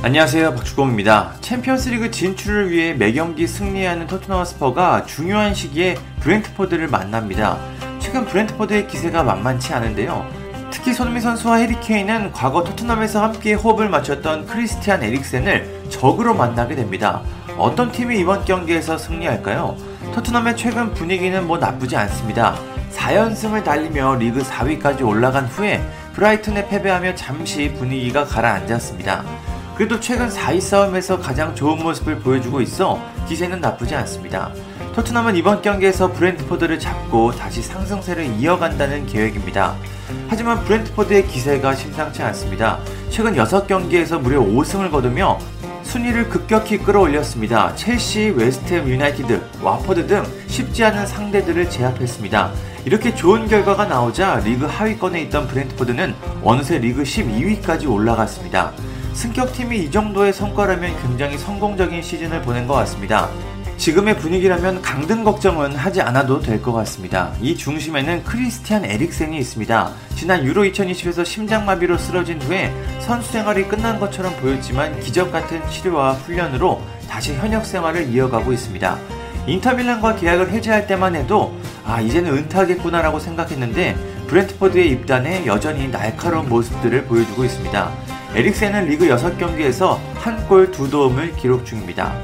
안녕하세요 박주공입니다. 챔피언스리그 진출을 위해 매경기 승리하는 토트넘 스퍼가 중요한 시기에 브렌트포드를 만납니다. 최근 브렌트포드의 기세가 만만치 않은데요. 특히 손흥민 선수와 해리케인은 과거 토트넘에서 함께 호흡을 맞췄던 크리스티안 에릭센을 적으로 만나게 됩니다. 어떤 팀이 이번 경기에서 승리할까요? 토트넘의 최근 분위기는 뭐 나쁘지 않습니다. 4연승을 달리며 리그 4위까지 올라간 후에 브라이튼에 패배하며 잠시 분위기가 가라앉았습니다. 그래도 최근 4위 싸움에서 가장 좋은 모습을 보여주고 있어 기세는 나쁘지 않습니다. 토트넘은 이번 경기에서 브렌트포드를 잡고 다시 상승세를 이어간다는 계획입니다. 하지만 브렌트포드의 기세가 심상치 않습니다. 최근 6경기에서 무려 5승을 거두며 순위를 급격히 끌어올렸습니다. 첼시, 웨스트햄 유나이티드, 와퍼드 등 쉽지 않은 상대들을 제압했습니다. 이렇게 좋은 결과가 나오자 리그 하위권에 있던 브렌트포드는 어느새 리그 12위까지 올라갔습니다. 승격팀이 이 정도의 성과라면 굉장히 성공적인 시즌을 보낸 것 같습니다. 지금의 분위기라면 강등 걱정은 하지 않아도 될 것 같습니다. 이 중심에는 크리스티안 에릭센이 있습니다. 지난 유로 2020에서 심장마비로 쓰러진 후에 선수 생활이 끝난 것처럼 보였지만 기적 같은 치료와 훈련으로 다시 현역 생활을 이어가고 있습니다. 인터밀란과 계약을 해지할 때만 해도 아 이제는 은퇴하겠구나라고 생각했는데 브렌트포드에 입단해 여전히 날카로운 모습들을 보여주고 있습니다. 에릭센은 리그 6경기에서 한 골 두 도움을 기록 중입니다.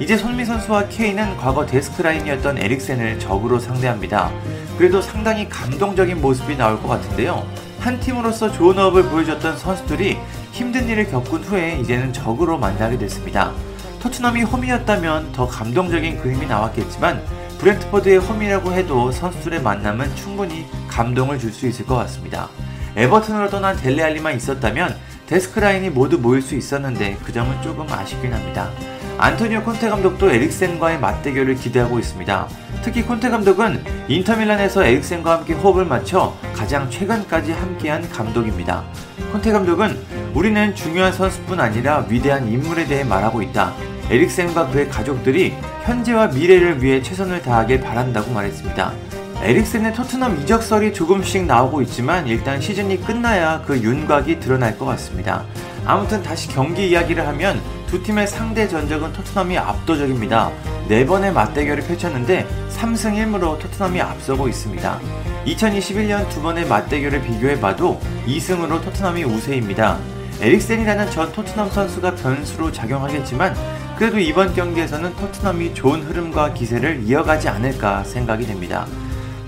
이제 손미 선수와 케인은 과거 데스크라인이었던 에릭센을 적으로 상대합니다. 그래도 상당히 감동적인 모습이 나올 것 같은데요. 한 팀으로서 좋은 호흡을 보여줬던 선수들이 힘든 일을 겪은 후에 이제는 적으로 만나게 됐습니다. 토트넘이 홈이었다면 더 감동적인 그림이 나왔겠지만 브렌트포드의 홈이라고 해도 선수들의 만남은 충분히 감동을 줄 수 있을 것 같습니다. 에버튼으로 떠난 델레알리만 있었다면 데스크라인이 모두 모일 수 있었는데 그 점은 조금 아쉽긴 합니다. 안토니오 콘테 감독도 에릭센과의 맞대결을 기대하고 있습니다. 특히 콘테 감독은 인터밀란에서 에릭센과 함께 호흡을 맞춰 가장 최근까지 함께한 감독입니다. 콘테 감독은 우리는 중요한 선수뿐 아니라 위대한 인물에 대해 말하고 있다. 에릭센과 그의 가족들이 현재와 미래를 위해 최선을 다하길 바란다고 말했습니다. 에릭센의 토트넘 이적설이 조금씩 나오고 있지만 일단 시즌이 끝나야 그 윤곽이 드러날 것 같습니다. 아무튼 다시 경기 이야기를 하면 두 팀의 상대 전적은 토트넘이 압도적입니다. 4번의 맞대결을 펼쳤는데 3승 1무로 토트넘이 앞서고 있습니다. 2021년 두 번의 맞대결을 비교해봐도 2승으로 토트넘이 우세입니다. 에릭센이라는 전 토트넘 선수가 변수로 작용하겠지만 그래도 이번 경기에서는 토트넘이 좋은 흐름과 기세를 이어가지 않을까 생각이 됩니다.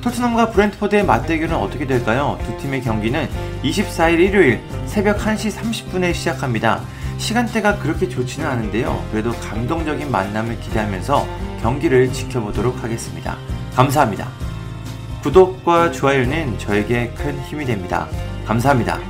토트넘과 브렌트포드의 맞대결은 어떻게 될까요? 두 팀의 경기는 24일 일요일 새벽 1시 30분에 시작합니다. 시간대가 그렇게 좋지는 않은데요. 그래도 감동적인 만남을 기대하면서 경기를 지켜보도록 하겠습니다. 감사합니다. 구독과 좋아요는 저에게 큰 힘이 됩니다. 감사합니다.